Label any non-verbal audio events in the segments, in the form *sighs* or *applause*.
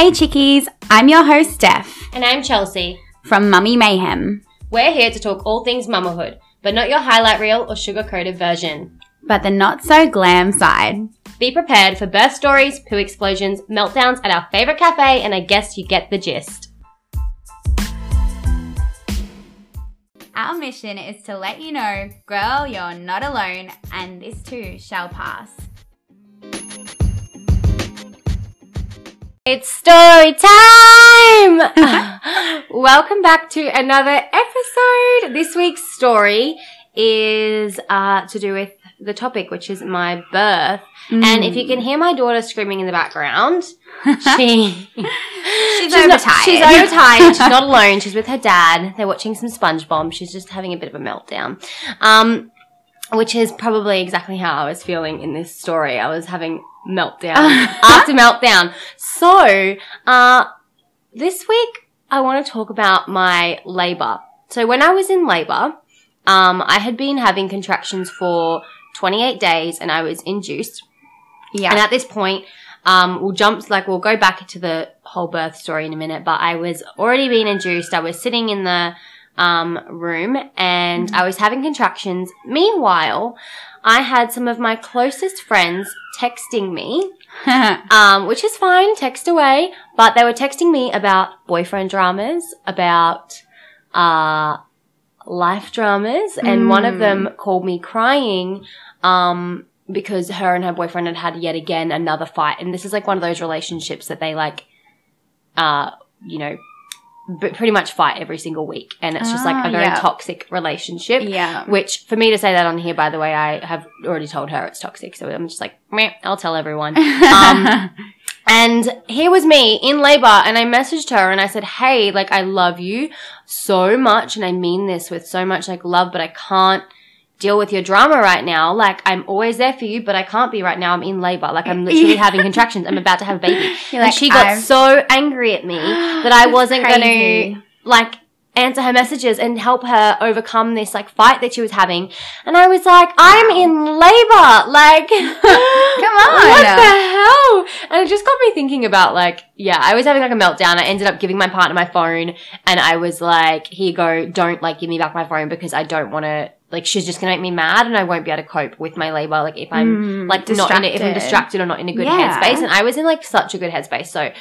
Hey chickies, I'm your host Steph And I'm Chelsea. from Mummy Mayhem, We're here to talk all things mamahood, but not your highlight reel or sugar coated version. but the not so glam side. Be prepared for birth stories, poo explosions, meltdowns at our favorite cafe, and I guess you get the gist. Our mission is to let you know, girl, you're not alone, and this too shall pass. It's story time! *laughs* *laughs* Welcome back to another episode. This week's story is uh, to do with the topic, which is my birth. And if you can hear my daughter screaming in the background, *laughs* she she's, She's overtired. Not, she's overtired. She's not alone. She's with her dad. They're watching some SpongeBob. She's just having a bit of a meltdown. Um, which is probably exactly how I was feeling in this story. I was having meltdown *laughs* after meltdown. So, uh, this week I want to talk about my labor. So when I was in labor, um, I had been having contractions for 28 days and I was induced. yeah. And at this point, um, we'll jump, like, we'll go back to the whole birth story in a minute, but I was already being induced. I was sitting in the, um, room and I was having contractions. Meanwhile, I had some of my closest friends texting me, *laughs* um, which is fine, text away, but they were texting me about boyfriend dramas, about, uh, life dramas, and one of them called me crying, um, because her and her boyfriend had had yet again another fight. And this is like one of those relationships that they like, uh, you know, b- pretty much fight every single week. And it's just like Ah, a very yeah. toxic relationship. yeah. Which for me to say that on here, by the way, I have already told her it's toxic. So I'm just like, meh, I'll tell everyone. *laughs* Um, and here was me in labor and I messaged her and I said, Hey, like I love you so much and I mean this with so much like love, but I can't deal with your drama right now. Like I'm always there for you, but I can't be right now. I'm in labor. Like I'm literally *laughs* having contractions. I'm about to have a baby. You're and like, she got "I've- so angry at me *gasps* that I wasn't gonna like answer her messages and help her overcome this like fight that she was having. And I was like, I'm in labor. Like, *laughs* Come on. What the hell? And it just got me thinking about like, yeah, I was having like a meltdown. I ended up giving my partner my phone and I was like, here you go. Don't like give me back my phone because I don't want to, like, she's just to make me mad and I won't be able to cope with my labor. Like, if I'm Mm, like not in it, if I'm distracted. distracted or not in a good Yeah. headspace. And I was in like such a good headspace. So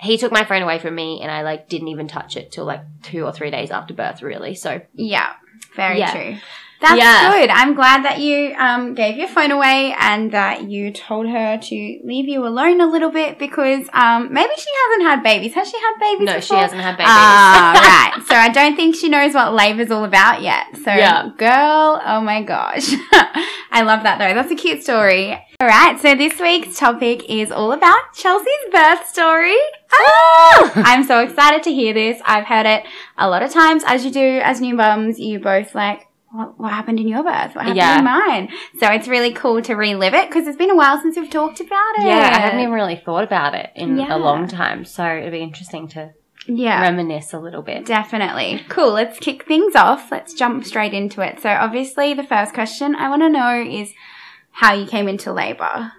he took my phone away from me and I like didn't even touch it till like two or three days after birth, really. So Yeah, very Yeah. true. That's Yeah. good. I'm glad that you um, gave your phone away and that you told her to leave you alone a little bit because um, maybe she hasn't had babies. Has she had babies? no, she hasn't had babies. Ah, *laughs* right. So I don't think she knows what labor's all about yet. So, Yeah. girl, oh my gosh. *laughs* I love that though. That's a cute story. All right. So this week's topic is all about Chelsea's birth story. Ah! I'm so excited to hear this. I've heard it a lot of times as you do as new mums. You both like, what, what happened in your birth? What happened Yeah. in mine? So it's really cool to relive it because it's been a while since we've talked about it. Yeah, I haven't even really thought about it in Yeah. a long time. So it'd be interesting to Yeah. reminisce a little bit. Definitely. Cool. Let's kick things off. Let's jump straight into it. So, obviously, the first question I want to know is how you came into labor.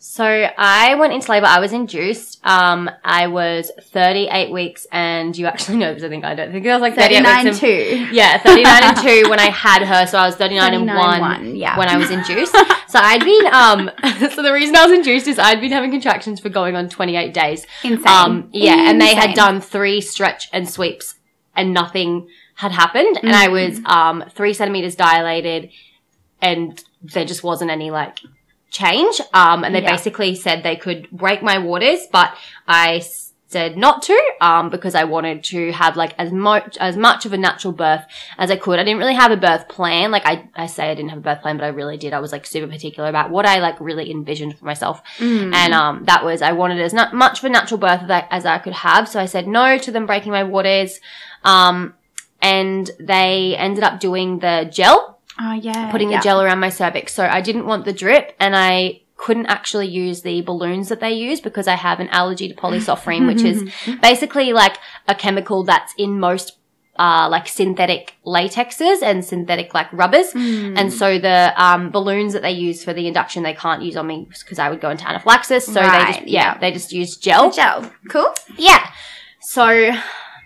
So I went into labor. I was induced. Um, I was 38 weeks, and you actually *laughs* know this. I think I don't think I was like 38 39 weeks. and- two. Yeah, 39 and 2 when I *laughs* had her. So I was 39, and 1 one, yeah. when I was induced. *laughs* so I'd been, um, so the reason I was induced is I'd been having contractions for going on 28 days. Insane. Um, yeah, and they had done three stretch and sweeps and nothing had happened. And I was, um, three centimeters dilated and there just wasn't any like change. Um, and they Yeah. basically said they could break my waters, but I said not to, um, because I wanted to have like as much, as much of a natural birth as I could. I didn't really have a birth plan. Like I, I say I didn't have a birth plan, but I really did. I was like super particular about what I like really envisioned for myself. Mm. And um, that was I wanted as not much of a natural birth as I, as I could have. So I said no to them breaking my waters. Um, and they ended up doing the gel, Oh, yeah. putting yeah. the gel around my cervix. So I didn't want the drip, and I couldn't actually use the balloons that they use because I have an allergy to polyisoprene, which is *laughs* basically like a chemical that's in most uh, like synthetic latexes and synthetic like rubbers. Mm. And so the um, balloons that they use for the induction, they can't use on me because I would go into anaphylaxis. So they just, yeah, yeah. they just use gel. gel. Cool. Yeah. So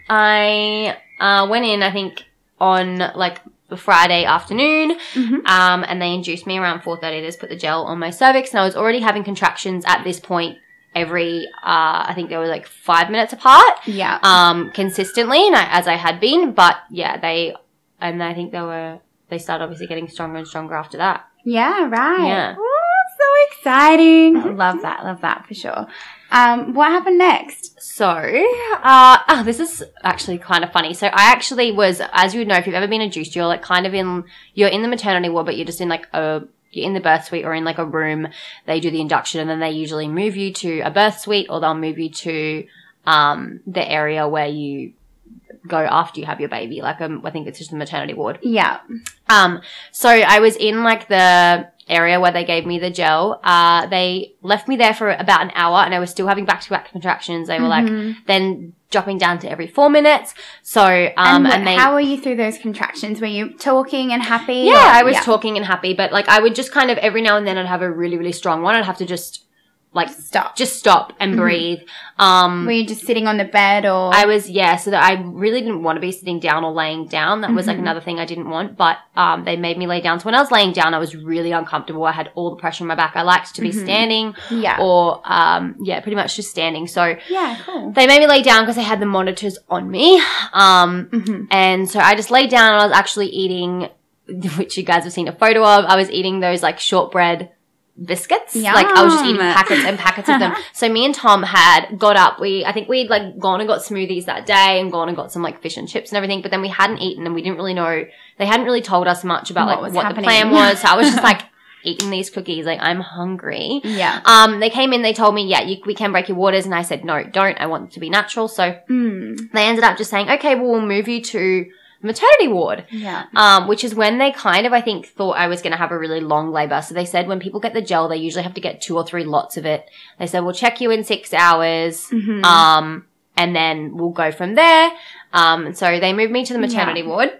I uh, went in, I think, on like the Friday afternoon, Mhm. um, and they induced me around 4.30 to just put the gel on my cervix, and I was already having contractions at this point every, uh, I think they were like five minutes apart, Yeah. um, consistently, and I, as I had been, but yeah, they, and I think they were, they started obviously getting stronger and stronger after that. Yeah, right. Yeah. Ooh, so exciting. love that. Love that for sure. Um, what happened next? So, uh, oh, this is actually kind of funny. So, I actually was, as you would know, if you've ever been induced, you're like kind of in, you're in the maternity ward, but you're just in like a, you're in the birth suite or in like a room. They do the induction and then they usually move you to a birth suite or they'll move you to, um, the area where you go after you have your baby. Like, um, I think it's just the maternity ward. Yeah. Um, so I was in like the area where they gave me the gel. Uh, they left me there for about an hour and I was still having back to back contractions. They were like Mhm. then dropping down to every four minutes. So, um, and, and, they, how were you through those contractions? Were you talking and happy? yeah, or- I was talking and happy, but like I would just kind of every now and then I'd have a really, really strong one. I'd have to just like Stop. just stop and Mhm. breathe. Um, Were you just sitting on the bed or? I was, yeah, so that I really didn't want to be sitting down or laying down. That was like Mhm. another thing I didn't want, but um, they made me lay down. So when I was laying down, I was really uncomfortable. I had all the pressure on my back. I liked to be Mhm. standing yeah. or, um, yeah, pretty much just standing. So yeah, cool. they made me lay down because they had the monitors on me. Um, hmm and so I just laid down and I was actually eating, *laughs* which you guys have seen a photo of. I was eating those like shortbread biscuits. Like I was just eating packets and packets of them. *laughs* So me and Tom had got up. We I think we'd like gone and got smoothies that day and gone and got some like fish and chips and everything. But then we hadn't eaten and we didn't really know. They hadn't really told us much about What like was what happening. the plan was. So I was just like *laughs* eating these cookies. Like I'm hungry. Yeah. Um, they came in. They told me, yeah, you, we can break your waters, and I said, no, don't. I want it to be natural. So Mm. they ended up just saying, okay, well, we'll move you to maternity ward, Yeah. um, which is when they kind of, I think, thought I was going to have a really long labor. So they said when people get the gel, they usually have to get two or three lots of it. They said, we'll check you in six hours. Mhm. Um, and then we'll go from there. Um, so they moved me to the maternity Yeah. ward.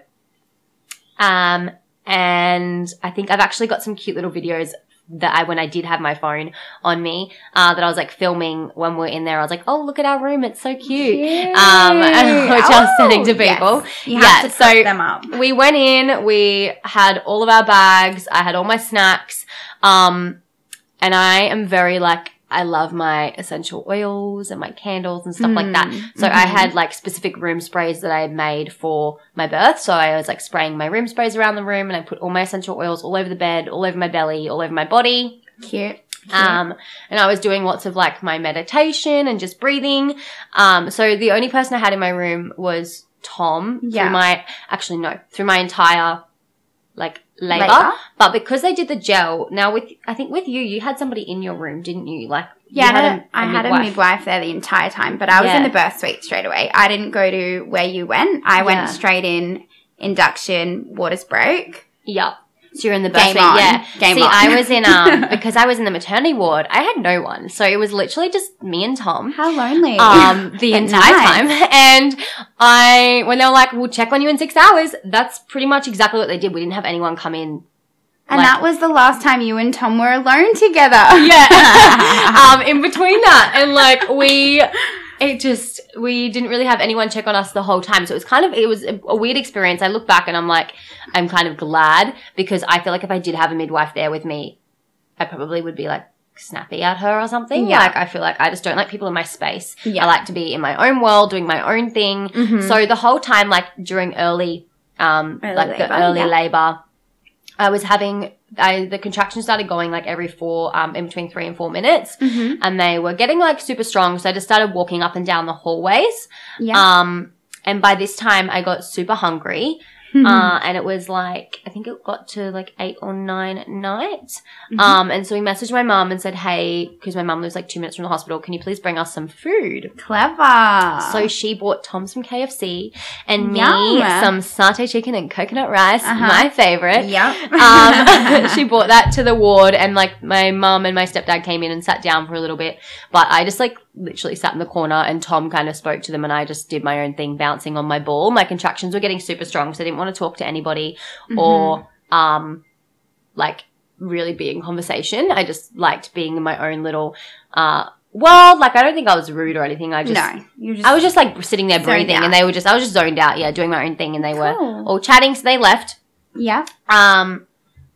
Um, and I think I've actually got some cute little videos that I, when I did have my phone on me, uh, that I was like filming when we we're in there. I was like, oh, look at our room. It's so cute. Um, *laughs* which I was sending to Oh, yes. people. You Yeah, so them up. We went in, we had all of our bags, I had all my snacks, um, and I am very like, I love my essential oils and my candles and stuff like that. Mm, So I mhm. had like specific room sprays that I had made for my birth. So I was like spraying my room sprays around the room and I put all my essential oils all over the bed, all over my belly, all over my body. Cute. Cute. Um, and I was doing lots of like my meditation and just breathing. Um, so the only person I had in my room was Tom Yeah. through my, actually no, through my entire like labor. Labour? But because they did the gel, now with, I think with you, you had somebody in your room, didn't you? Like, Yeah, you I had, a, I had a midwife. midwife there the entire time, but I was Yeah. in the birth suite straight away. I didn't go to where you went. I Yeah. went straight in, induction, waters broke. Yep. So you're in the birth Game on. yeah. Game See, on. I was in um *laughs* because I was in the maternity ward. I had no one, so it was literally just me and Tom. How lonely. um, *laughs* the entire time. *laughs* And I, when they were like, we'll check on you in six hours, that's pretty much exactly what they did. We didn't have anyone come in. and like- that was the last time you and Tom were alone together. Yeah. um, in between that. And like, we, it just, we didn't really have anyone check on us the whole time. So it was kind of, it was a, a weird experience. I look back and I'm like, I'm kind of glad because I feel like if I did have a midwife there with me, I probably would be like, snappy at her or something. Yeah. Like I feel like I just don't like people in my space. Yeah. I like to be in my own world, doing my own thing. Mhm. So the whole time, like during early, um, Early like the early yeah. labor, I was having, I, the contractions started going like every four, um, in between three and four minutes Mhm. and they were getting like super strong. So I just started walking up and down the hallways. Yeah. Um, and by this time I got super hungry. Mhm. Uh, and it was like, I think it got to like eight or nine at night. Mhm. Um, and so we messaged my mum and said, Hey, because my mum lives like two minutes from the hospital, can you please bring us some food? Clever. So she bought Tom some KFC and me some satay chicken and coconut rice, Uh-huh. my favorite. Yep. Um, *laughs* *laughs* she brought that to the ward and like my mum and my stepdad came in and sat down for a little bit. But I just like literally sat in the corner and Tom kind of spoke to them and I just did my own thing bouncing on my ball. My contractions were getting super strong, so I didn't want to talk to anybody or um like really be in conversation. I just liked being in my own little uh world. Like I don't think I was rude or anything. I just no, just. I was just like sitting there breathing out. and they were just I was just zoned out, yeah, doing my own thing and they were all chatting, so they left. yeah. Um,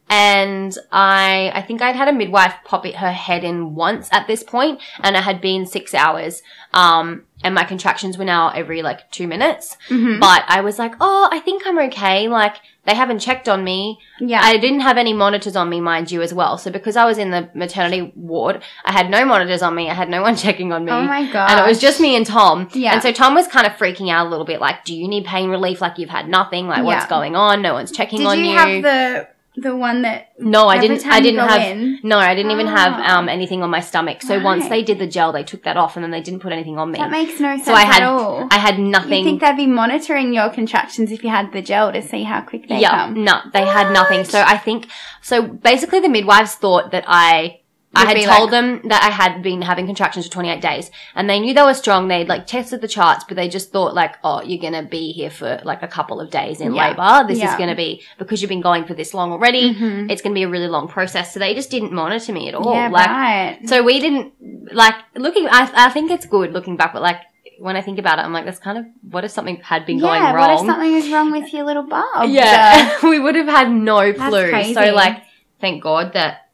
and I, I think I'd had a midwife pop it, her head in once at this point, and it had been six hours. Um, and my contractions were now every like two minutes. Mhm. But I was like, oh, I think I'm okay. Like they haven't checked on me. Yeah. I didn't have any monitors on me, mind you, as well. So because I was in the maternity ward, I had no monitors on me. I had no one *laughs* checking on me. oh my god. And it was just me and Tom. Yeah. And so Tom was kind of freaking out a little bit, like, do you need pain relief? Like you've had nothing. Like what's going on? No one's checking Did on you, Did you. have the the one that? no, I didn't. I didn't have. in- No, I didn't even have Ah. um, anything on my stomach. So once they did the gel, they took that off, and then they didn't put anything on me. That makes no sense So I had- at all. I had nothing. you think they'd be monitoring your contractions if you had the gel to see how quick they yeah, come? no, they had nothing. So I think so. Basically, the midwives thought that I. I had told like- them that I had been having contractions for 28 days and they knew they were strong. They'd like tested the charts, but they just thought like, oh, you're going to be here for like a couple of days in Yeah. labor. This is going to be because you've been going for this long already. Mhm. It's going to be a really long process. So they just didn't monitor me at all. yeah, like, right. So we didn't like looking. I, I think it's good looking back, but like when I think about it, I'm like, that's kind of what if something had been going wrong? what if something is wrong with your little *laughs* bulb? yeah, *laughs* we would have had no clue. So like, thank God that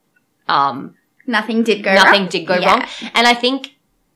um nothing did go nothing wrong. did go Yeah. wrong. And I think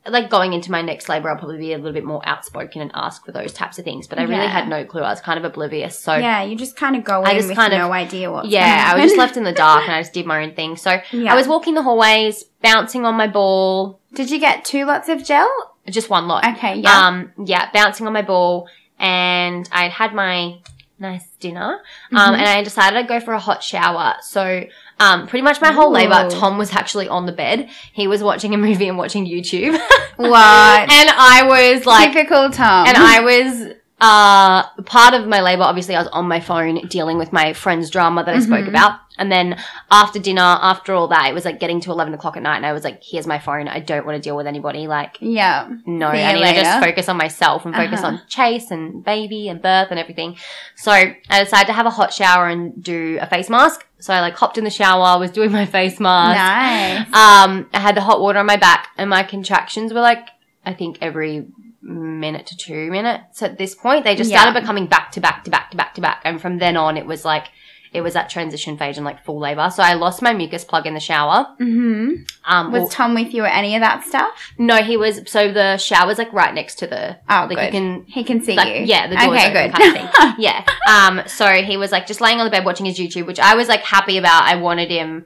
like going into my next labor, I'll probably be a little bit more outspoken and ask for those types of things. But I really Yeah. had no clue. I was kind of oblivious. So Yeah, you just kind of go in I just with kind of- no idea what's yeah, I was just left in the dark and I just did my own thing. So Yeah. I was walking the hallways, bouncing on my ball, Did you get two lots of gel? just one lot. Okay, yeah. Um, yeah, bouncing on my ball, and I'd had my nice dinner, um, Mhm. and I decided I'd go for a hot shower. So, um, pretty much my whole labor, Tom was actually on the bed. He was watching a movie and watching YouTube, *laughs* what? and I was like, Typical Tom. and I was. Uh, part of my labor, obviously, I was on my phone dealing with my friend's drama that I spoke Mhm. about. And then after dinner, after all that, it was like getting to 11 o'clock at night, and I was like, here's my phone. I don't want to deal with anybody. Like, yeah. no, I need to just focus on myself and focus Uh-huh. on Chase and baby and birth and everything. So I decided to have a hot shower and do a face mask. So I like hopped in the shower, was doing my face mask. Nice. Um, I had the hot water on my back and my contractions were like, I think every minute to two minutes at this point. They just Yeah. started becoming back to back to back to back to back. And from then on, it was like, it was that transition phase and like full labor. So I lost my mucus plug in the shower. hmm Um, Was well- Tom with you at any of that stuff? no, he was, so the shower's like right next to the, Oh, like good. you can he can see like, you. yeah, the door's okay, open good. kind of *laughs* yeah. Um, so he was like just laying on the bed watching his YouTube, which I was like happy about. I wanted him.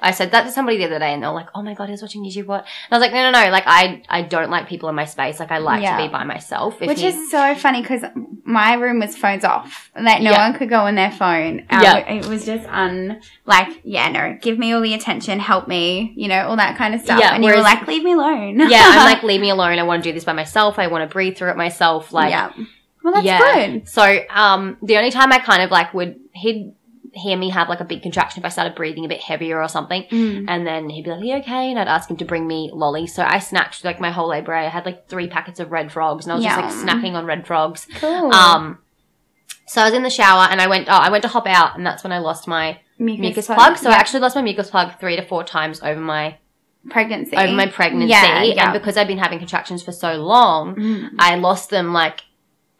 I said that to somebody the other day, and they were like, "Oh my god, he's watching YouTube." What? And I was like, "No, no, no! Like, I, I don't like people in my space. Like, I like Yeah. to be by myself." Which is so funny because my room was phones off. Like no Yeah. one could go on their phone. Um, Yeah. It was just un like yeah no give me all the attention help me you know all that kind of stuff Yeah, and you were like leave me alone. yeah, I'm like, *laughs* leave me alone. I want to do this by myself. I want to breathe through it myself. Like, yeah. Well that's yeah. good. So, um, the only time I kind of like would he'd hear me have like a big contraction if I started breathing a bit heavier or something. Mm. And then he'd be like, you okay? And I'd ask him to bring me lolly. So I snacked like my whole labor. I had like three packets of red frogs and I was just like snacking on red frogs. Cool. Um, so I was in the shower and I went, oh, I went to hop out and that's when I lost my mucus plug. So I actually lost my mucus plug three to four times over my, pregnancy over my pregnancy. Yeah, yeah. And because I've been having contractions for so long, Mm. I lost them like,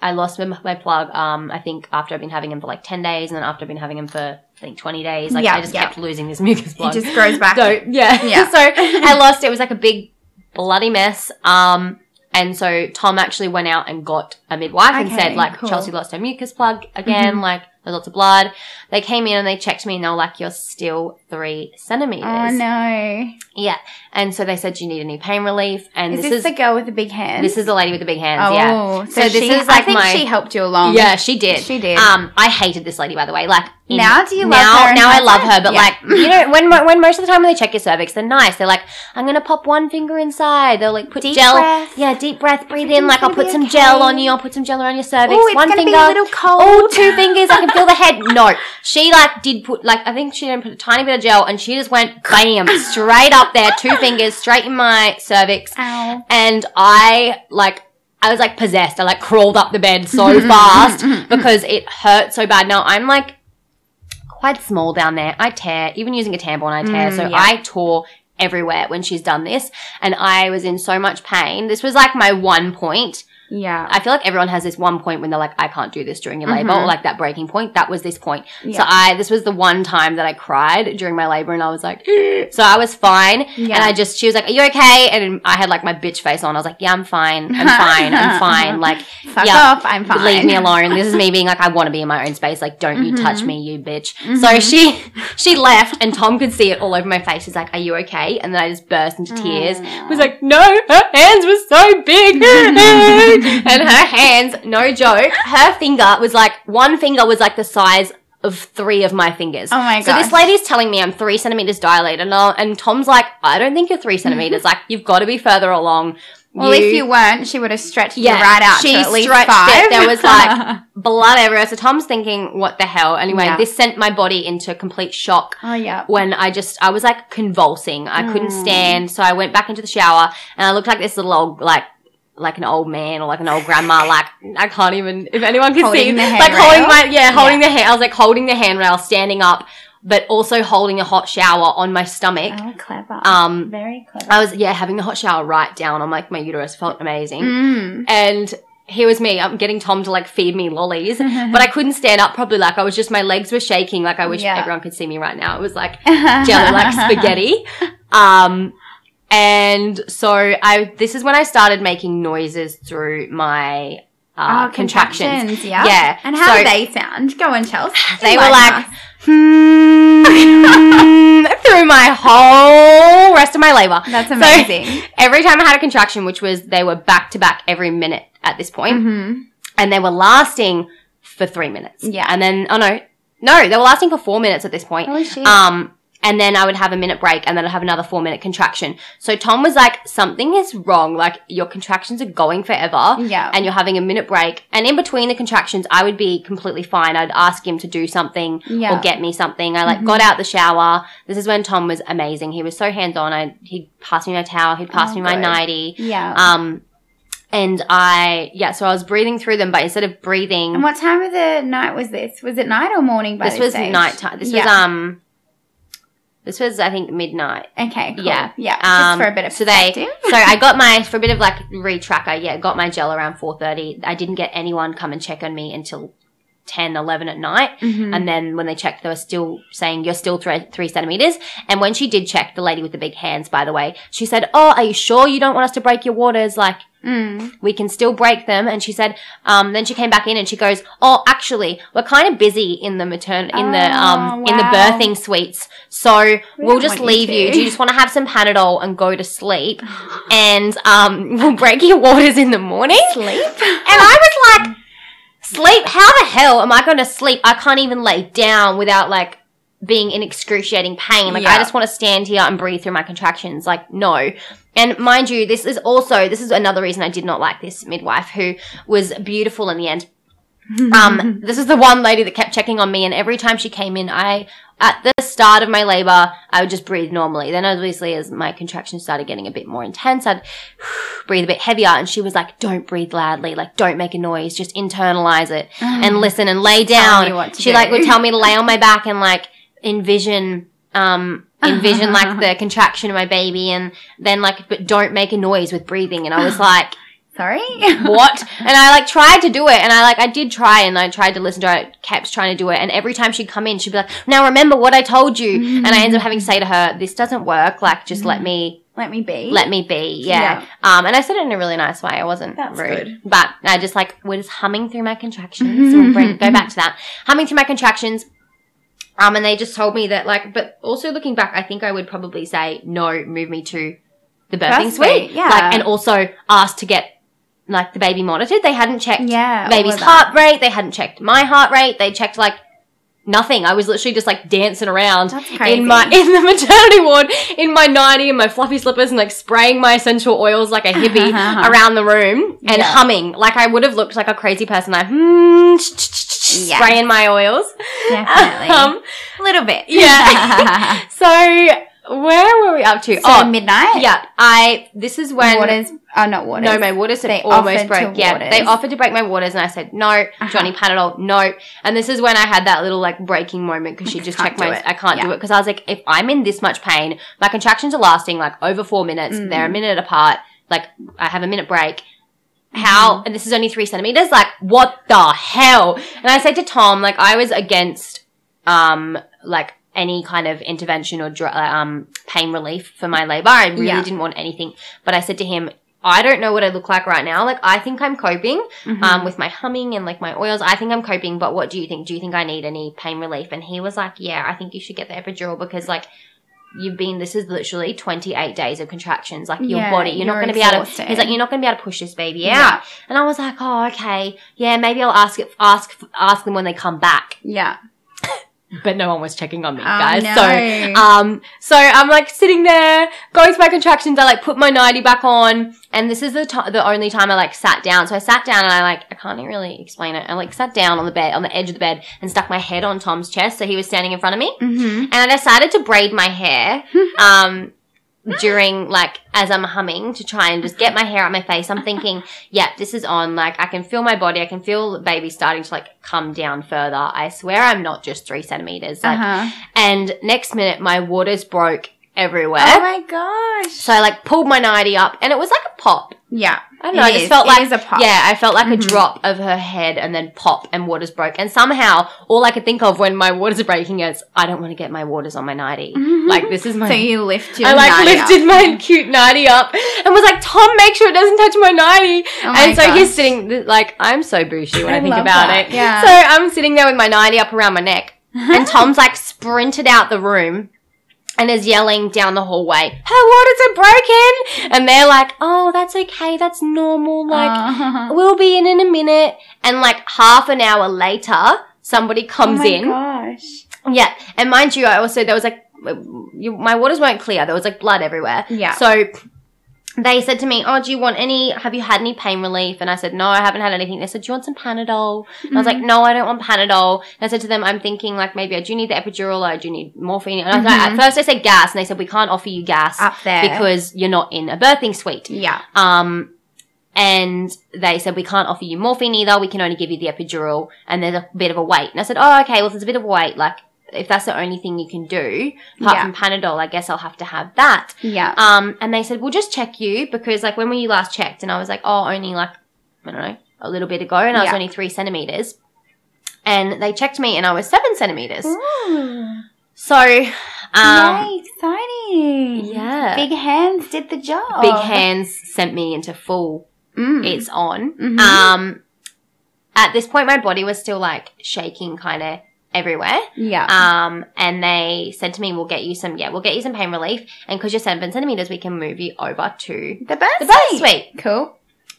I lost my, my plug, um, I think after I've been having him for like 10 days and then after I've been having him for, I think 20 days. Like Yeah, I just yeah. kept losing this *laughs* mucus plug. it just grows back. So yeah, *laughs* Yeah. *laughs* so I lost. It was like a big bloody mess. Um, and so Tom actually went out and got a midwife and said like cool. Chelsea lost her mucus plug again. Mhm. Like there's lots of blood. They came in and they checked me and they were like, "You're still three centimeters." Oh no! Yeah. And so they said you need a new pain relief. And Is this, this, is the girl with the big hands? this is the lady with the big hands. oh, yeah. So, So this she, is I like think my- she helped you along. Yeah, she did. she did. Um, I hated this lady, by the way. Like in- Now do you love her Now I love her, but Yeah. like you know, when when most of the time when they check your cervix, they're nice. They're like, I'm gonna pop one finger inside. They'll like put Deep gel. breath. Yeah, deep breath. Breathe in. Like I'll put some okay. gel on you. I'll put some gel around your cervix. Oh, it's one finger. be a little cold. Oh, two fingers. I can feel the head. No, she like did put like I think she didn't put a tiny bit bit of gel, and she just went bam, *laughs* straight up there, two fingers, straight in my cervix. Ow. And I, like, I was like possessed. I like crawled up the bed so *laughs* fast because it hurt so bad. Now I'm like quite small down there. I tear, even using a tampon, I tear. Mm, so yeah. I tore everywhere when she's done this. And I was in so much pain. This was like my one point. Yeah. I feel like everyone has this one point when they're like, I can't do this during your labor, Mhm. or like that breaking point. That was this point. So I, this was the one time that I cried during my labor and I was like, *gasps* so I was fine. Yeah. And I just, she was like, are you okay? And I had like my bitch face on. I was like, yeah, I'm fine. I'm *laughs* fine. I'm fine. Like, *laughs* Fuck yeah, off. I'm fine. leave me alone. This is me *laughs* being like, I want to be in my own space. Like, don't you touch Mhm. me, you bitch. So she, she left and Tom could see it all over my face. He's like, are you okay? And then I just burst into tears. Aw. was like, no, her hands were so big. *laughs* and her hands, no joke, her finger was like, one finger was like the size of three of my fingers. Oh my god. So this lady's telling me I'm three centimeters dilated, and, i and Tom's like, I don't think you're three centimeters. *laughs* like, you've got to be further along. Well, if you weren't, she would have stretched Yeah, you right out she to at least stretched five. it. There was, like- *laughs* blood everywhere. So Tom's thinking, what the hell? Anyway, Yeah. this sent my body into complete shock oh yeah. when I just I was like convulsing. I couldn't Mm. stand. So I went back into the shower and I looked like this little old like like an old man or like an old grandma. Like I can't even if anyone can see Holding the like holding my yeah holding the hand. I was like holding the handrail, standing up, but also holding a hot shower on my stomach. Oh, clever. Um, Very clever. I was yeah having the hot shower right down on like my uterus. Felt amazing. Mm. And here was me. I'm getting Tom to like feed me lollies, but I couldn't stand up properly. Like I was just my legs were shaking. Like I wish Yeah. everyone could see me right now. It was like *laughs* jelly like spaghetti. Um, and so I this is when I started making noises through my uh, Oh, contractions. Yeah. Yeah. And how So- do they sound? Go on, Chelsea. They were like hmm, *laughs* through my whole rest of my labor. That's So, amazing. *laughs* every time I had a contraction, which was they were back to back every minute at this point, hmm and they were lasting for three minutes. Yeah. And then, oh no, no, they were lasting for four minutes at this point. Holy shit. Um, and then I would have a minute break and then I'd have another four minute contraction. So Tom was like, something is wrong. Like your contractions are going forever. Yeah. And you're having a minute break. And in between the contractions, I would be completely fine. I'd ask him to do something Yeah. or get me something. I like Mhm. got out the shower. This is when Tom was amazing. He was so hands on. I, he'd pass me my towel. He'd pass Oh, me my good. nightie. yeah. Um, and I, yeah, so I was breathing through them, but instead of breathing, and what time of the night was this? Was it night or morning this was stage? nighttime. This was, um, this was, I think, midnight. Okay, cool. Yeah. Yeah. Um, Just for a bit of so they- *laughs* so I got my, for a bit of like retracker, yeah, got my gel around 4.30. I didn't get anyone come and check on me until 10, 11 at night. Mhm. And then when they checked, they were still saying, you're still three, three centimeters. And when she did check, the lady with the big hands, by the way, she said, oh, are you sure you don't want us to break your waters? Like, Mm. we can still break them. And she said, um, then she came back in and she goes, oh, actually, we're kind of busy in the matern, in the, um, Oh, in the birthing suites. So we'll just want you leave you. Do you just want to have some Panadol and go to sleep? *sighs* and, um, we'll break your waters in the morning. Sleep. And I was like, sleep? How the hell am I going to sleep? I can't even lay down without like being in excruciating pain. Like I just want to stand here and breathe through my contractions. Like no. And mind you, this is also this is another reason I did not like this midwife who was beautiful in the end. *laughs* Um, this is the one lady that kept checking on me, and every time she came in, I at the start of my labor, I would just breathe normally. Then, obviously, as my contractions started getting a bit more intense, I'd *sighs* breathe a bit heavier. And she was like, "Don't breathe loudly, like don't make a noise, just internalize it *sighs* and listen and lay down." you what to She like would tell me to lay on my back and like envision. Um, envision like the *laughs* contraction of my baby and then like, but don't make a noise with breathing. And I was *gasps* like, Sorry. *laughs* what? And I like tried to do it, and I like I did try, and I tried to listen to her. I kept trying to do it, and every time she'd come in, she'd be like, "Now remember what I told you." And I ended up having to say to her, "This doesn't work. Like, just let me Let me be. let me be." Yeah. Um, and I said it in a really nice way. I wasn't That's rude, good. but I just like was humming through my contractions. *laughs* we'll go back to that. Humming through my contractions. Um, and they just told me that like, but also looking back, I think I would probably say no, move me to the birthing Birth suite. yeah. Like, and also ask to get like the baby monitored. They hadn't checked Yeah. baby's heart rate. They hadn't checked my heart rate. They checked like nothing. I was literally just like dancing around in my *laughs* in the maternity ward in my nightie and my fluffy slippers and like spraying my essential oils like a hippie *laughs* around the room and Yeah. humming like I would have looked like a crazy person like hmm, Yeah. spraying my oils. Definitely. *laughs* Um, a little bit. Yeah. so where were we up to? so oh, midnight. yeah. I this is when Waters. Oh, not waters. no, my waters had They almost broke. Yeah, waters. they offered to break my waters, and I said no. Johnny Panadol, no. And this is when I had that little like breaking moment because she just checked my. it. I can't do it because I was like, if I'm in this much pain, my contractions are lasting like over four minutes. Mm. They're a minute apart. Like I have a minute break. How? And this is only three centimeters. Like what the hell? And I said to Tom, like I was against, um, like any kind of intervention or um pain relief for my labor. I really Yeah. didn't want anything. But I said to him, I don't know what I look like right now. Like I think I'm coping Mhm. um, with my humming and like my oils. I think I'm coping, but what do you think? Do you think I need any pain relief? And he was like, Yeah, I think you should get the epidural because like you've been this is literally 28 days of contractions. Like your Yeah, body, you're, not you're going to be able to. He's like, you're not going to be able to push this baby out. Yeah. And I was like, Oh, okay, yeah, maybe I'll ask it, ask ask them when they come back. yeah. But no one was checking on me, Oh, guys. no. So um, so I'm like sitting there, going through my contractions. I like put my nightie back on, and this is the ti the only time I like sat down. So I sat down and I like I can't really explain it. I like sat down on the bed on the edge of the bed and stuck my head on Tom's chest, so he was standing in front of me. Mm-hmm. And I decided to braid my hair *laughs* um, during like as I'm humming to try and just get my hair out my face. I'm thinking, yeah, this is on. Like I can feel my body. I can feel the baby starting to like come down further. I swear I'm not just three centimeters. Like, Uh-huh. and next minute, my waters broke everywhere. Oh my gosh. so I like pulled my nightie up, and it was like a pop. Yeah. I don't know. I It just is. felt like a pop. yeah, I felt like a Mhm. drop of her head, and then pop, and waters broke. And somehow, all I could think of when my waters are breaking is, I don't want to get my waters on my nightie. Like this is my. So you lift your I like nightie lifted up. my cute nightie up and was like, Tom, make sure it doesn't touch my nightie. Oh my and so he's sitting th- like I'm so bougie when I, I think love about that, it. yeah. So I'm sitting there with my nightie up around my neck, and *laughs* Tom's like sprinted out the room and is yelling down the hallway, "Her waters are broken!" And they're like, "Oh, that's okay. That's normal. Like Uh, we'll be in in a minute." And like half an hour later, somebody comes oh my in. Gosh. Yeah, and mind you, I also there was like my waters weren't clear. There was like blood everywhere. Yeah. So they said to me, "Oh, do you want any? Have you had any pain relief?" And I said, "No, I haven't had anything." They said, "Do you want some Panadol?" And I was like, "No, I don't want Panadol." And I said to them, "I'm thinking like maybe I do need the epidural, or I do need morphine." And I was like, Mhm. at first I said gas, and they said we can't offer you gas Up there. because you're not in a birthing suite. yeah. Um, and they said we can't offer you morphine either. We can only give you the epidural, and there's a bit of a wait. And I said, oh, okay. Well, if there's a bit of a wait, like if that's the only thing you can do apart Yeah. from Panadol, I guess I'll have to have that. Yeah. Um, and they said we'll just check you because like when were you last checked? And I was like, oh, only like I don't know, a little bit ago, and I was only three centimeters. And they checked me, and I was seven centimeters. Ooh. So, um, Yay, exciting. yeah. Big hands did the job. big hands sent me into full Mm. it's on. Mhm. Um, at this point, my body was still like shaking kind of everywhere. yeah. Um, and they said to me, we'll get you some, yeah, we'll get you some pain relief. And because you're seven centimeters, we can move you over to the birth the birth suite. Cool.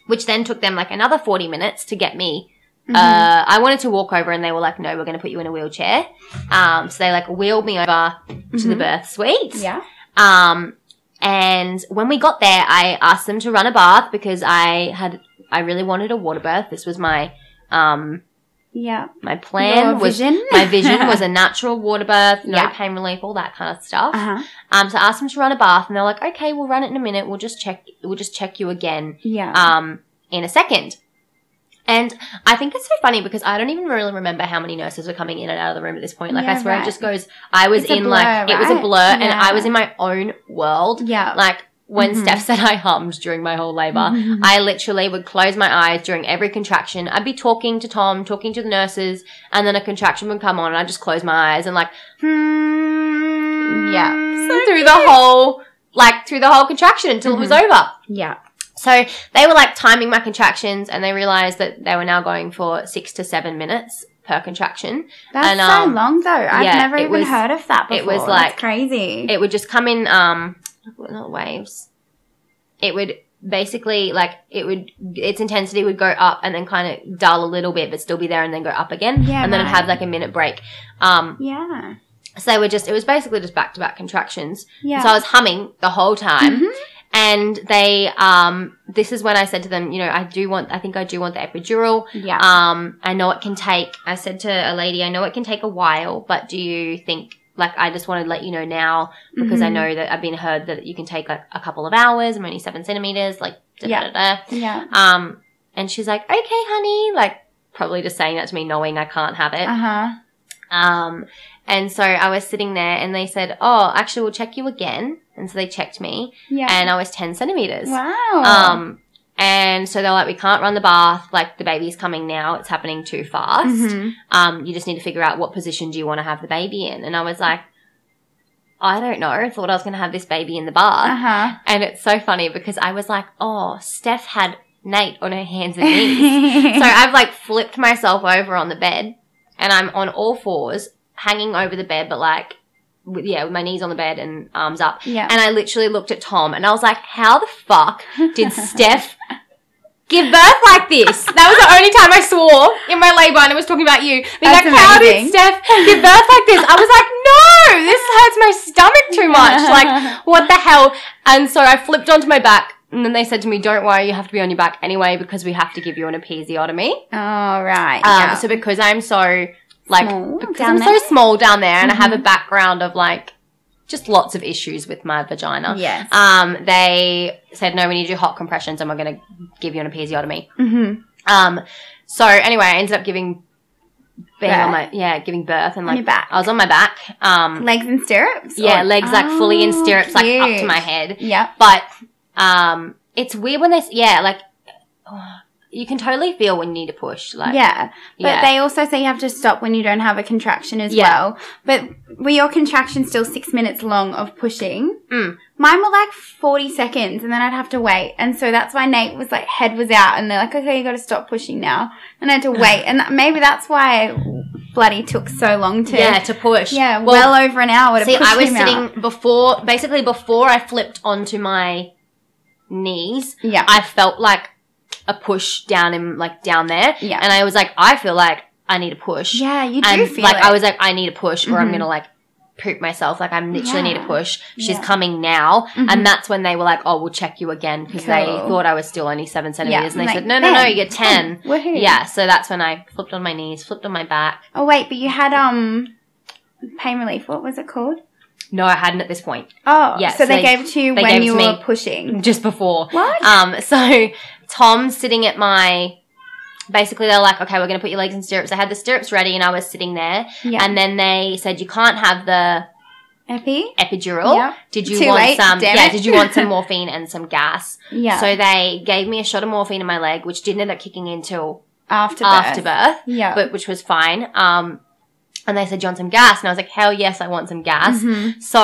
which then took them like another 40 minutes to get me. Mhm. Uh, I wanted to walk over and they were like, no, we're going to put you in a wheelchair. Um, so they like wheeled me over to the Mhm. birth suite. yeah. Um, and when we got there, I asked them to run a bath because I had, I really wanted a water birth. This was my, um, Yeah. my plan Your was, vision. *laughs* my vision was a *laughs* natural water birth, no Yeah. pain relief, all that kind of stuff. Uh-huh. Um, so I asked them to run a bath and they're like, okay, we'll run it in a minute. We'll just check, we'll just check you again, Yeah. um, in a second. And I think it's so funny because I don't even really remember how many nurses were coming in and out of the room at this point. Like I swear right. it just goes, I was It's in like, blur, it was a right? blur and I was in my own world. yeah. Like when Mhm. Steph said *laughs* I hummed during my whole labor, Mhm. I literally would close my eyes during every contraction. I'd be talking to Tom, talking to the nurses, and then a contraction would come on and I'd just close my eyes and like, hmm. Yeah. So through the whole, like through the whole contraction until it was Mhm. over. yeah. So they were like timing my contractions and they realized that they were now going for six to seven minutes per contraction. That's And, so um, long though. I've yeah, never even was- heard of that before. it was That's like- crazy. It would just come in, um, not waves. It would basically like it would its intensity would go up and then kind of dull a little bit but still be there and then go up again Yeah, and then it'd have like a minute break um Yeah. so they were just it was basically just back to back contractions Yeah. so i was humming the whole time Mhm. and they um this is when i said to them you know i do want i think i do want the epidural Yeah. um i know it can take i said to a lady i know it can take a while but do you think like i just want to let you know now because i Mhm. know that i've been heard that you can take like a couple of hours i'm only seven centimeters like da, Yeah. da, da, da. yeah. um and she's like okay honey like probably just saying that to me knowing i can't have it Uh huh. um, and so I was sitting there and they said, Oh, actually, we'll check you again. And so they checked me Yeah. and I was 10 centimeters. wow. Um, and so they're like, We can't run the bath. Like, the baby's coming now. It's happening too fast. Mhm. Um, you just need to figure out what position do you want to have the baby in. And I was like, I don't know. I thought I was going to have this baby in the bath. Uh huh. And it's so funny because I was like, Oh, Steph had Nate on her hands and knees. *laughs* so I've like flipped myself over on the bed and I'm on all fours, hanging over the bed, but like, with, yeah, with my knees on the bed and arms up. yeah. And I literally looked at Tom and I was like, how the fuck did *laughs* Steph give birth like this? That was the only time I swore in my labor and I was talking about you. Being That's like, how did. Steph give birth like this? I was like, no, this hurts my stomach too much. *laughs* Like, what the hell? And so I flipped onto my back. And then they said to me, "Don't worry, you have to be on your back anyway because we have to give you an episiotomy." All right. Um, yeah. So because I'm so like Small because down I'm there? so small down there, and I have a Mhm. background of like just lots of issues with my vagina. yes. Um, they said, "No, we need to do hot compressions, and we're going to give you an episiotomy." mm-hmm. Um, so anyway, I ended up giving being on Birth? my yeah giving birth and like back. I was on my back. Um, Legs and stirrups. yeah, Or- legs like fully in Oh, stirrups, like up to my head. Yeah, But um, it's weird when they yeah like you can totally feel when you need to push. Like yeah. But yeah. they also say you have to stop when you don't have a contraction as Yeah. well. But were your contractions still six minutes long of pushing? Mm. Mine were like 40 seconds and then I'd have to wait. And so that's why Nate was like, head was out and they're like, okay, you got to stop pushing now. And I had to *laughs* wait. and that- maybe that's why bloody took so long to. yeah to push. Yeah, Well, well, over an hour to See, I was sitting out. before, basically before I flipped onto my knees, Yeah. I felt like a push down in, like down there. Yeah. And I was like, I feel like I need a push. yeah, you do and feel like, it. I was like, I need a push or I'm Mhm. going to like poop myself. Like, I literally need a push. She's Yeah. coming now. Mhm. And that's when they were like, oh, we'll check you again because they thought I was still only seven centimeters. and they like, said, no, no, no, you're 10. Woohoo. Yeah. So that's when I flipped on my knees, flipped on my back. Oh, wait, but you had, um, pain relief. What was it called? No, I hadn't at this point. Oh, Yeah, so, so they, they- gave it to you when you were pushing. Just before. What? Um, *laughs* so Tom's sitting at my. Basically, they're like, okay, we're going to put your legs in stirrups. I had the stirrups ready and I was sitting there. yeah. And then they said, you can't have the Epi? epidural. Yeah. Did you Too want late, some? damn Yeah, it. did you want some *laughs* morphine and some gas? Yeah. So they gave me a shot of morphine in my leg, which didn't end up kicking in till after birth. after birth, Yeah. but which was fine. Um, and they said, "Do you want some gas?" And I was like, "Hell yes, I want some gas." Mhm. So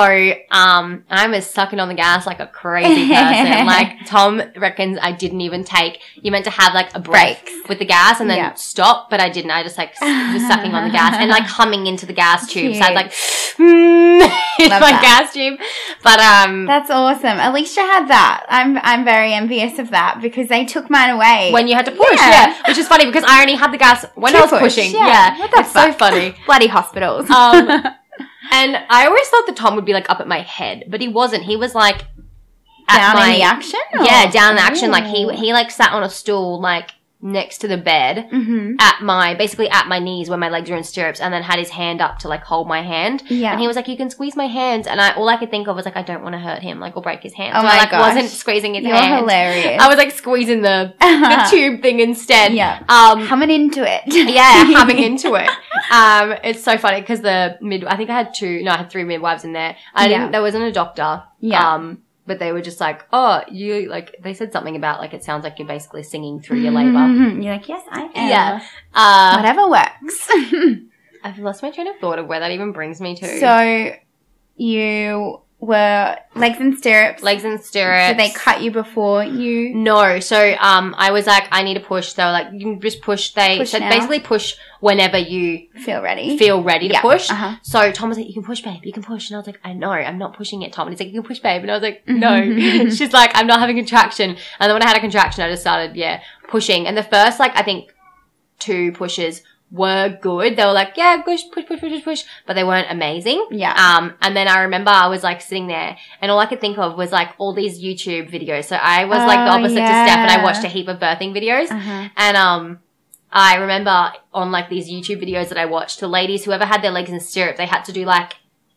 um, I was sucking on the gas like a crazy *laughs* person. like Tom reckons I didn't even take. You meant to have like a break Breaks. with the gas and then Yeah. stop, but I didn't. I just like was sucking on the gas and like *laughs* humming into the gas tube. So I'd like mm, in Love *laughs* my that. gas tube. But um, That's awesome. Alicia had that. I'm I'm very envious of that because they took mine away. when you had to push, Yeah. yeah. which is funny because I only had the gas when I was push, pushing. yeah. Yeah, What the it's so funny. *laughs* bloody hospitals. Um, *laughs* And I always thought that Tom would be like up at my head, but he wasn't. He was like at Down my in the action? yeah, down in the action. Like he he like sat on a stool like next to the bed Mhm. at my basically at my knees where my legs are in stirrups, and then had his hand up to like hold my hand. Yeah. And he was like, "You can squeeze my hands," and I all I could think of was like, "I don't want to hurt him, like or break his hand." Oh so my I like gosh. wasn't squeezing his You're hand. hilarious. I was like squeezing the, the tube thing instead. Yeah. Um, Coming into it. yeah, coming *laughs* into it. Um, it's so funny because the mid, I think I had two, no, I had three midwives in there. I Yeah. didn't, there wasn't a doctor. Yeah. Um, but they were just like, oh, you, like, they said something about, like, it sounds like you're basically singing through your labor. Mhm. You're like, yes, I am. Yeah. Uh, Whatever works. *laughs* I've lost my train of thought of where that even brings me to. so you were legs and stirrups. legs and stirrups. Did they cut you before you? No, so um, I was like, I need to push. They were like, you can just push. They Push now? basically push whenever you Feel ready? feel ready to Yeah, push. uh-huh. So Tom was like, you can push, babe. You can push. And I was like, I know, I'm not pushing it, Tom. And he's like, you can push, babe. And I was like, *laughs* no. *laughs* She's like, I'm not having contraction. And then when I had a contraction, I just started, yeah, pushing. And the first, like, I think two pushes were good. They were like, yeah, push, push, push, push, push. But they weren't amazing. Yeah. Um, and then I remember I was like sitting there and all I could think of was like all these YouTube videos. So I was like the Oh, opposite to Steph and I watched a heap of birthing videos. Uh-huh. And um, I remember on like these YouTube videos that I watched, the ladies, whoever had their legs in stirrup, they had to do like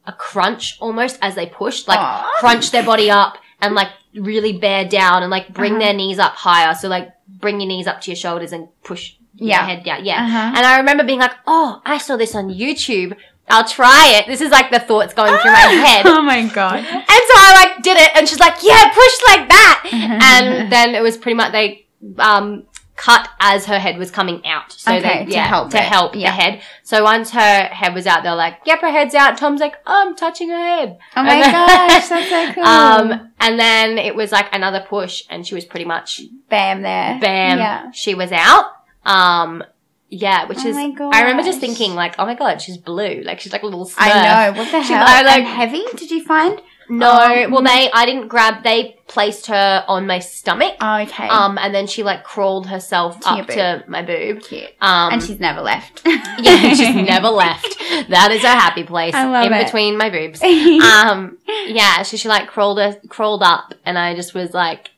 a crunch almost as they pushed, like Aw. crunch their body up and like really bear down and like bring Uh-huh. their knees up higher. So like bring your knees up to your shoulders and push Yeah. head down. Yeah. Uh-huh. And I remember being like, oh, I saw this on YouTube. I'll try it. This is like the thoughts going through my *laughs* head. Oh my god. And so I like did it, and she's like, "Yeah, push like that." and then it was pretty much they um, cut as her head was coming out. So Okay, they, to yeah, help to it. help Yeah. the head. So once her head was out, they're like, "Yep, her head's out." Tom's like, "Oh, I'm touching her head." Oh my then- gosh, that's so *laughs* cool. Um, and then it was like another push, and she was pretty much Bam there. bam, Yeah. she was out. Um, yeah, which Oh is I remember just thinking like, oh my god, she's blue, like she's like a little smurf. I know. What the She- hell? I, like- and heavy? Did you find? No, Um, well they I didn't grab. They placed her on my stomach. Oh, okay. Um, and then she like crawled herself To up to my boob. Cute. Um, and she's never left. yeah, *laughs* she's *laughs* never left. That is her happy place I love in it. between my boobs. *laughs* Um, yeah, so she like crawled her, crawled up, and I just was like,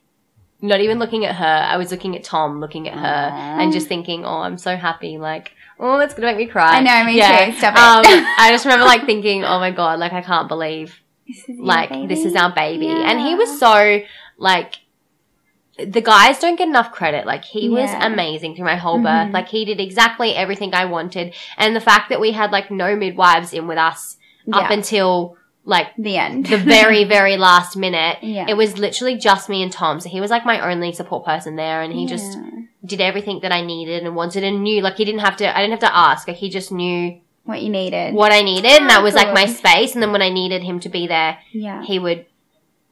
not even looking at her. I was looking at Tom, looking at her, Aw. and just thinking, oh, I'm so happy. Like, oh, that's gonna make me cry. I know, me Yeah. too. Stop it. Um, I just remember like *laughs* thinking, oh my god, like I can't believe This like this is our baby and he was so like the guys don't get enough credit like he was amazing through my whole birth like he did exactly everything i wanted and the fact that we had like no midwives in with us up until like the end. the very *laughs* very last minute Yeah. it was literally just me and tom so he was like my only support person there and he just did everything that i needed and wanted and knew like he didn't have to i didn't have to ask like he just knew what you needed. what i needed and that Oh, was like my space and then when i needed him to be there Yeah. he would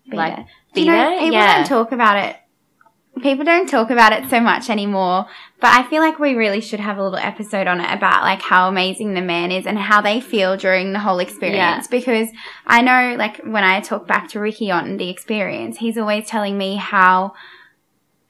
Be like, there. be you know, there? people Yeah. don't talk about it. People don't talk about it so much anymore, but I feel like we really should have a little episode on it about like how amazing the man is and how they feel during the whole experience. Because I know, like, when I talk back to Ricky on the experience, he's always telling me how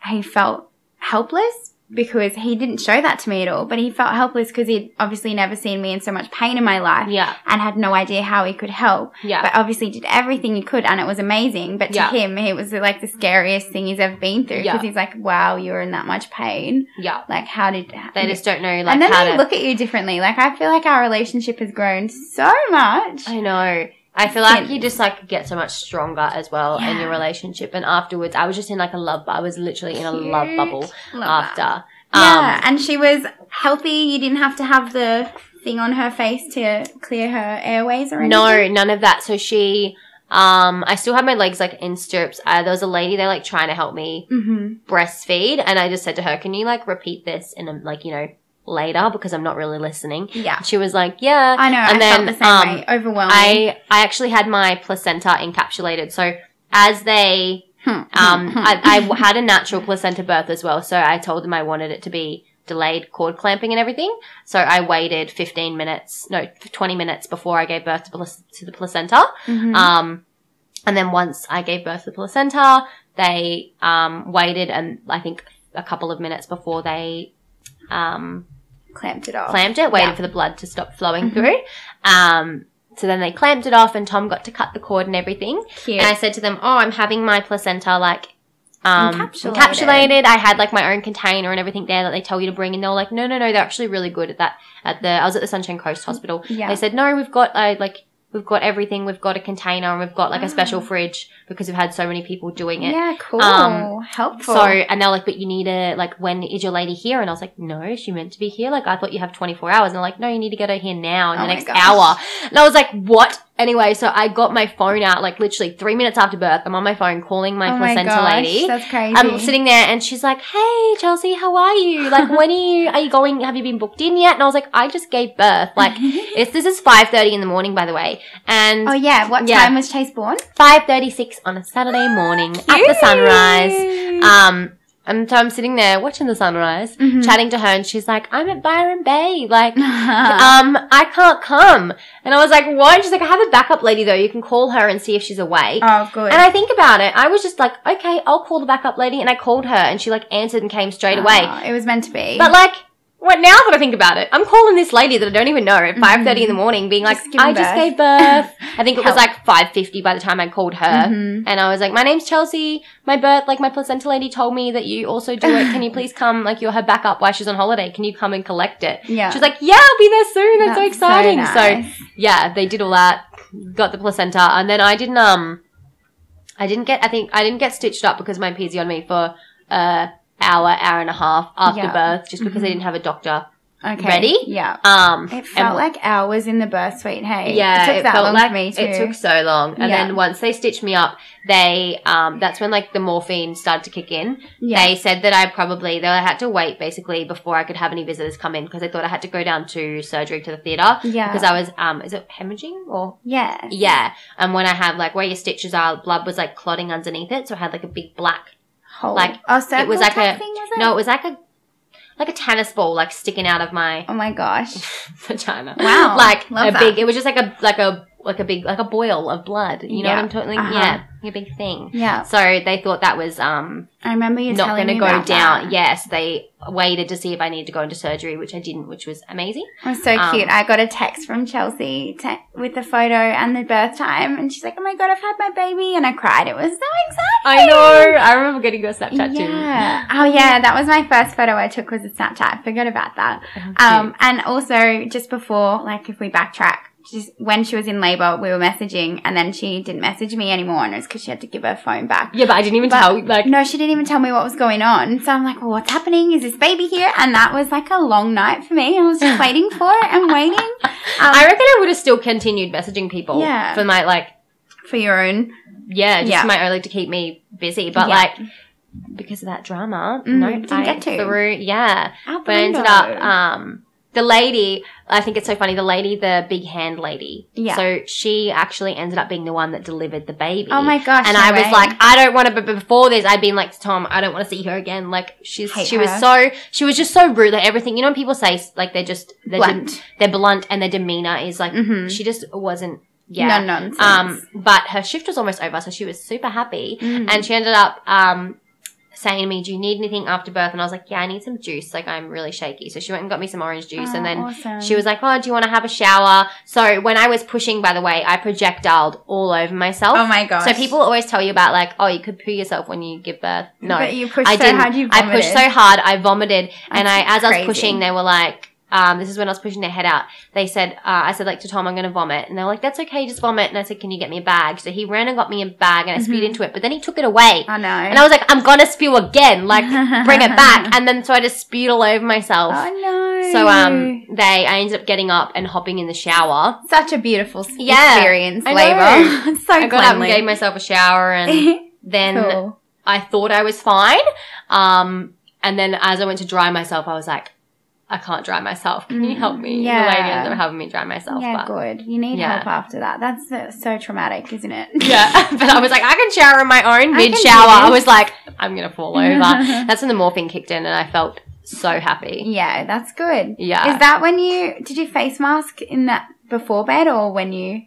he felt helpless because he didn't show that to me at all, but he felt helpless because he'd obviously never seen me in so much pain in my life yeah and had no idea how he could help yeah but obviously did everything he could and it was amazing but to Yeah. him it was like the scariest thing he's ever been through because Yeah. he's like wow you're in that much pain yeah like how did They just don't know like and then how they to. look at you differently like i feel like our relationship has grown so much I know. I feel like you just like get so much stronger as well in your relationship. And afterwards, I was just in like a love. I was literally in a love bubble Love after. that. Um, yeah and she was healthy you didn't have to have the thing on her face to clear her airways or anything no, none of that. So she, um, I still had my legs like in stirrups. Uh, there was a lady there like trying to help me mm-hmm. breastfeed, and I just said to her, "Can you like repeat this in a like you know later because I'm not really listening." yeah She was like, "Yeah." i know And i then, felt the same um, way overwhelming I I actually had my placenta encapsulated. So as they Hmm, um hmm, I, hmm. Had a natural placenta birth as well, so I told them I wanted it to be delayed cord clamping and everything. So I waited 15 minutes, no, 20 minutes before I gave birth to, plac- to the placenta. Mhm. Um, and then once I gave birth to the placenta, they um, waited and I think a couple of minutes before they um, clamped it off clamped it, waited Yeah. for the blood to stop flowing Mhm. through. Um, so then they clamped it off, and Tom got to cut the cord and everything. Cute. And I said to them, "Oh, I'm having my placenta like um, Encapsulated. encapsulated. I had like my own container and everything there that they tell you to bring." And they were like, "No, no, no, they're actually really good at that." At the I was at the Sunshine Coast Hospital. Yeah. They said, "No, we've got uh, like." We've got everything. We've got a container and we've got like a special Ah. fridge because we've had so many people doing it. Yeah, cool. Um, Helpful. So, and they're like, but you need a, like, when is your lady here? And I was like, no, she meant to be here. Like, I thought you have 24 hours. And they're like, no, you need to get her here now in Oh the next gosh. hour. And I was like, what? Anyway, so I got my phone out like literally three minutes after birth. I'm on my phone calling my oh my placenta gosh, lady. That's crazy. I'm sitting there and she's like, "Hey, Chelsea, how are you? Like, when are you? Are you going? Have you been booked in yet?" And I was like, "I just gave birth. Like, *laughs* it's this is five thirty in the morning, by the way, and oh yeah. What Yeah. time was Chase born? five thirty six on a Saturday morning at the sunrise. Um, and so I'm sitting there watching the sunrise, Mhm. chatting to her, and she's like, "I'm at Byron Bay, like." *laughs* Um, I can't come. And I was like, what? And she's like, I have a backup lady though. You can call her and see if she's awake. oh, good. And I think about it. I was just like, okay, I'll call the backup lady. And I called her and she like answered and came straight away. Oh, it was meant to be. But like, what now that I think about it, I'm calling this lady that I don't even know at 5.30 in the morning being like, Mm-hmm. Just I just birth." gave birth. I think it was Help. like 5.50 by the time I called her. Mhm. And I was like, my name's Chelsea. My birth, like my placenta lady told me that you also do it. Can you *sighs* please come? Like you're her backup while she's on holiday. Can you come and collect it? yeah. She's like, yeah, I'll be there soon. That's, so exciting. So, nice. yeah, they did all that, got the placenta, and then I didn't um, I didn't get. I think I didn't get stitched up because my PZ on me for uh hour, hour and a half after Yeah. birth, just because Mhm. I didn't have a doctor. okay. ready? Yeah. Um, It felt like hours in the birth suite. Hey. yeah, It took it that felt long like for me too. it took so long, and Yeah. then once they stitched me up, they um, that's when like the morphine started to kick in. yeah. They said that I probably they had to wait basically before I could have any visitors come in because they thought I had to go down to surgery to the theater yeah. because I was um, is it hemorrhaging or yeah. Yeah, and when I had like where your stitches are, blood was like clotting underneath it, so I had like a big black. Whole. like, oh, it was like a- thing, was it? No, it was like a like a tennis ball, like sticking out of my Oh my gosh. *laughs* vagina. Wow, like love a that. big. It was just like a like a like a big like a boil of blood. You know Yeah, what I'm talking? uh-huh. Yeah, a big thing. Yeah. So they thought that was um I remember you not going to go down. Yes, they waited to see if I needed to go into surgery, which I didn't, which was amazing. It was so Um, cute. I got a text from Chelsea te- with the photo and the birth time, and she's like, "Oh my god, I've had my baby," and I cried. It was so exciting. I know. I remember getting your Snapchat Yeah. Oh yeah, that was my first photo I took was a Snapchat. I forgot about that. too. Um, and also just before, like if we backtrack, just when she was in labor, we were messaging, and then she didn't message me anymore, and it was because she had to give her phone back. yeah, but I didn't even But- tell. Like, No, she didn't even tell me what was going on. So I'm like, well, what's happening? Is this baby here? And that was like a long night for me. I was just *laughs* waiting for it and waiting. *laughs* Um, I reckon I would have still continued messaging people. Yeah. For my like, for your own. yeah, just Yeah. my only to keep me busy. But Yeah. like, because of that drama, Mm, no, didn't I get to. threw. Yeah, but I ended up. Um, the lady, I think it's so funny. The lady, the big hand lady. Yeah. So she actually ended up being the one that delivered the baby. oh my gosh. and no I was way. like, I don't want to. But before this, I'd been like Tom, I don't want to see her again. Like she's Hate she was so she was just so rude. Like everything, you know, when people say like they're just they're blunt. they're blunt and their demeanor is like Mhm. she just wasn't. Yeah. No nonsense. Um, but her shift was almost over, so she was super happy, Mhm. and she ended up um saying to me, "Do you need anything after birth?" And I was like, "Yeah, I need some juice. Like I'm really shaky." So she went and got me some orange juice, and Oh, then awesome. she was like, "Oh, do you want to have a shower?" So when I was pushing, by the way, I projectiled all over myself. oh my gosh. So people always tell you about like, oh, you could poo yourself when you give birth. No, but you pushed I so didn't. hard. You I pushed so hard, I vomited, and I, That's as I was pushing, they were like, um, this is when I was pushing their head out. They said, uh, I said like to Tom, I'm going to vomit, and they were like, that's okay, just vomit. And I said, can you get me a bag? So he ran and got me a bag, and I spewed Mhm. into it, but then he took it away, I know. and I was like, I'm gonna spew again, like bring it back, *laughs* and then so I just spewed all over myself. oh no. So um, they, I ended up getting up and hopping in the shower. such a beautiful Yeah, experience. I labor. know. *laughs* so I got up and gave myself a shower, and *laughs* then cool. I thought I was fine. Um, and then as I went to dry myself, I was like, I can't dry myself. Can you Mm, help me? yeah. The lady ended up having me dry myself. Yeah, but good. You need Yeah. help after that. That's uh, so traumatic, isn't it? *laughs* yeah, but I was like, I can shower on my own mid shower. I was like, I'm gonna fall *laughs* over. That's when the morphine kicked in, and I felt so happy. yeah, that's good. Yeah. Is that when you did you face mask in that before bed or when you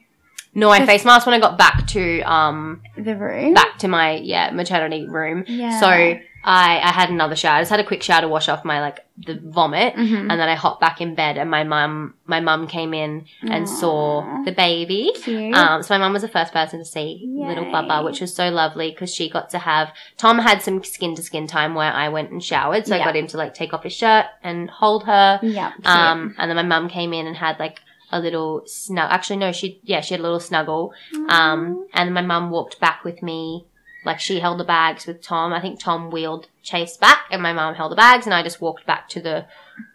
no, I face masked when I got back to um the room? back to my yeah maternity room. yeah. So I I had another shower. I just had a quick shower to wash off my like the vomit. Mhm. And then I hopped back in bed, and my mum, my mum came in and saw the baby. Um, so my mum was the first person to see little Yay. Bubba, which was so lovely because she got to have. Tom had some skin to skin time where I went and showered, so Yeah. I got him to like take off his shirt and hold her. yeah. Um, and then my mum came in and had like a little snug. Actually, no, she yeah, she had a little snuggle. Um, and my mum walked back with me. Like she held the bags with Tom. I think Tom wheeled Chase back, and my mom held the bags, and I just walked back to the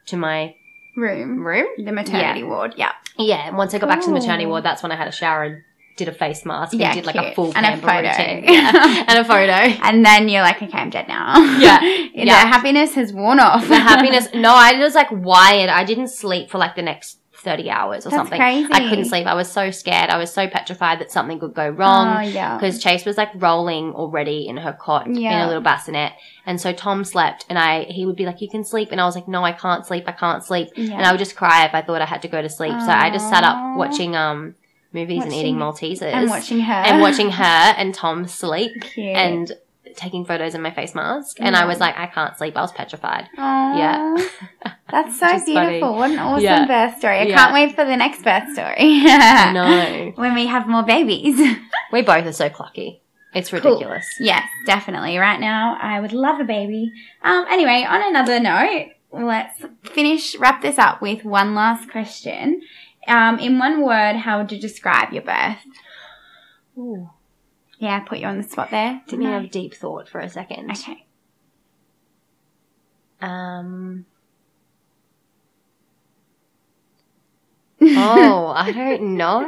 to my room. room. The maternity ward. Yeah. Yeah, and once I got back to the maternity ward, that's when I had a shower and did a face mask Yeah, and did like a full And a photo. routine. *laughs* Yeah, and a photo. *laughs* And then you're like, okay, I'm dead now. *laughs* Yeah. the Yeah. happiness has worn off. the happiness. No, I was like wired. I didn't sleep for like the next 30 hours or That's something. crazy. I couldn't sleep. I was so scared. I was so petrified that something could go wrong. Oh, yeah. Because Chase was like rolling already in her cot in a little bassinet. And so Tom slept and I, he would be like, you can sleep. And I was like, no, I can't sleep. I can't sleep. Yeah. And I would just cry if I thought I had to go to sleep. So I just sat up watching, um, movies and eating Maltesers. and watching her. and watching her and Tom sleep Cute. and taking photos in my face mask. And Yeah. I was like, I can't sleep. I was petrified. Aw. Yeah. *laughs* That's *laughs* so is funny. beautiful. What an awesome Yeah. birth story. I Yeah. can't wait for the next birth story. *laughs* Know. when we have more babies. We both are so clucky. It's Cool. ridiculous. yes, definitely. Right now, I would love a baby. Um, anyway, on another note, let's finish, wrap this up with one last question. Um, in one word, how would you describe your birth? Ooh. Yeah, put you on the spot there. Didn't even have deep thought for a second. Okay. Um. *laughs* oh, I don't know.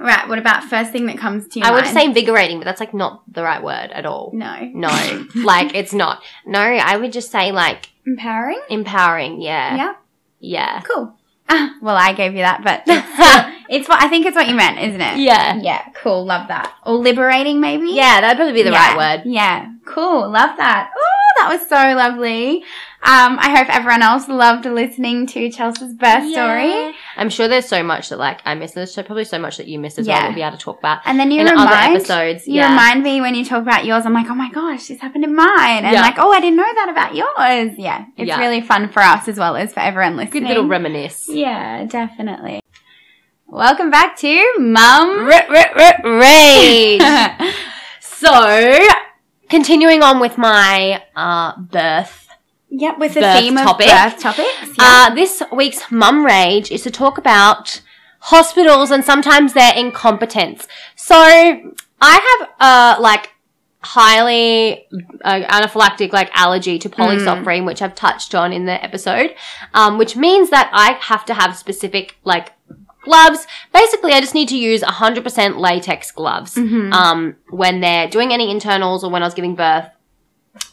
Right, what about first thing that comes to your I would mind? say invigorating, but that's like not the right word at all. no. No, like it's not. No, I would just say like Empowering? empowering. Yeah. Yeah. Yeah. Cool. Ah, well, I gave you that, but *laughs* it's, it's what I think it's what you meant, isn't it? Yeah. Yeah, cool. Love that. Or liberating, maybe? Yeah, that'd probably be the Yeah. right word. Yeah, cool. Love that. Oh, that was so lovely. Um, I hope everyone else loved listening to Chelsea's birth story. I'm sure there's so much that like I missed. There's so probably so much that you missed as Yeah. well. We'll be able to talk about And then you in remind other episodes. you yeah. remind me when you talk about yours. I'm like, oh my gosh, this happened in mine, and Yeah. like, oh, I didn't know that about yours. Yeah, it's Yeah. really fun for us as well as for everyone listening. Good little reminisce. yeah, definitely. Welcome back to Mum. Rage. *laughs* so, continuing on with my uh, birth. Yep, with the theme topic. of birth topics. Yeah. Uh, this week's mum rage is to talk about hospitals and sometimes their incompetence. So, I have uh, like highly uh, anaphylactic like allergy to polyisoprene, which I've touched on in the episode, um, which means that I have to have specific like gloves. Basically, I just need to use 100% latex gloves um, when they're doing any internals or when I was giving birth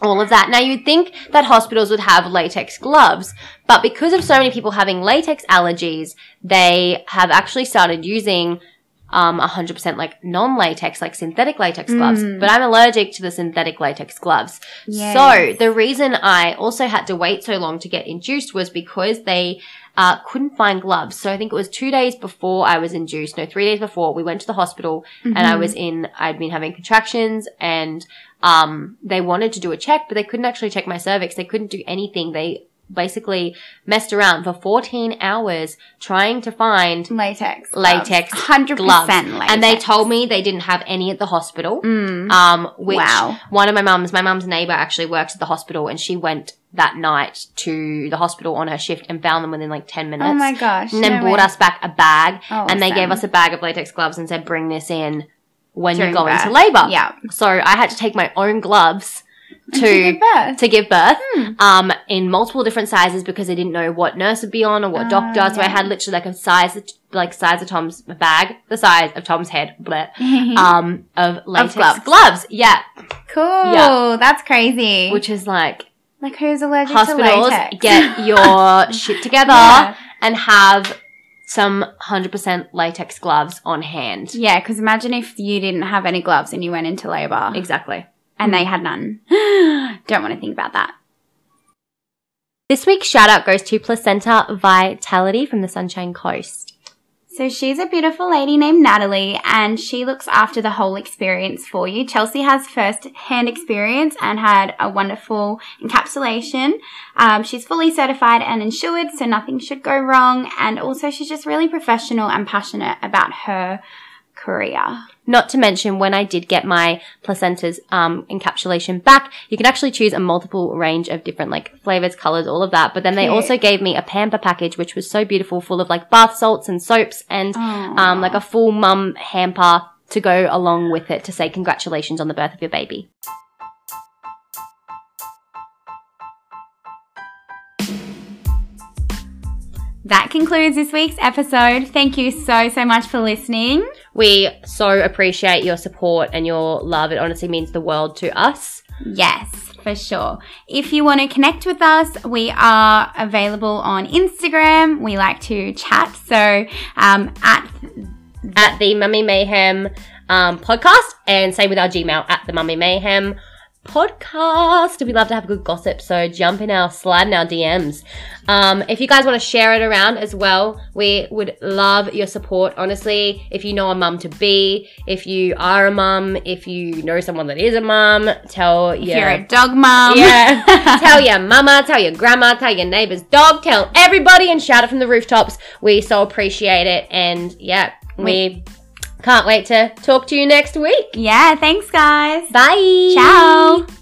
all of that. Now you'd think that hospitals would have latex gloves, but because of so many people having latex allergies, they have actually started using um 100% like non-latex like synthetic latex gloves but i'm allergic to the synthetic latex gloves Yes. so the reason i also had to wait so long to get induced was because they uh, couldn't find gloves so i think it was two days before i was induced no three days before we went to the hospital and i was in i'd been having contractions and um, they wanted to do a check, but they couldn't actually check my cervix. They couldn't do anything. They basically messed around for 14 hours trying to find latex. latex Hundred gloves. percent latex. And they told me they didn't have any at the hospital. Mm. Um, which Wow. one of my mums, my mum's neighbor actually works at the hospital and she went that night to the hospital on her shift and found them within like 10 minutes. Oh my gosh. and then no brought way. us back a bag and they Awesome. gave us a bag of latex gloves and said, bring this in when During you go into birth. labor. Yeah. So I had to take my own gloves To to give birth. to give birth Hmm. um in multiple different sizes because I didn't know what nurse would be on or what Oh, doctor. So I had literally like a size like size of Tom's bag, the size of Tom's head, bleh, *laughs* um of latex gloves. gloves. Yeah, cool. Yeah. That's crazy. which is like like who's allergic hospitals to latex? Hospitals get your *laughs* shit together Yeah. and have some 100% latex gloves on hand. Yeah, because imagine if you didn't have any gloves and you went into labour Exactly. And they had none. *gasps* Don't want to think about that. This week's shout out goes to Placenta Vitality from the Sunshine Coast. So she's a beautiful lady named Natalie and she looks after the whole experience for you. Chelsea has first hand experience and had a wonderful encapsulation. Um, she's fully certified and insured, so nothing should go wrong. And also she's just really professional and passionate about her career. Not to mention, when I did get my placenta's um, encapsulation back, you can actually choose a multiple range of different like flavors, colors, all of that. But then they also gave me a pamper package, which was so beautiful, full of like bath salts and soaps and um, like a full mum hamper to go along with it to say congratulations on the birth of your baby. that concludes this week's episode. Thank you so, so much for listening. We so appreciate your support and your love. It honestly means the world to us. Yes, for sure. If you want to connect with us, we are available on Instagram. We like to chat. So um, at At the Mummy Mayhem um, podcast and same with our Gmail at the Mummy Mayhem podcast. We love to have good gossip, so jump in our slide in our DMs. Um, if you guys want to share it around as well, we would love your support. Honestly, if you know a mum to be, if you are a mum, if you know someone that is a mum, tell your you're a dog mom. yeah. *laughs* tell your mama, tell your grandma, tell your neighbor's dog, tell everybody and shout it from the rooftops. We so appreciate it. And yeah, we can't wait to talk to you next week. yeah, thanks guys. Bye. Ciao.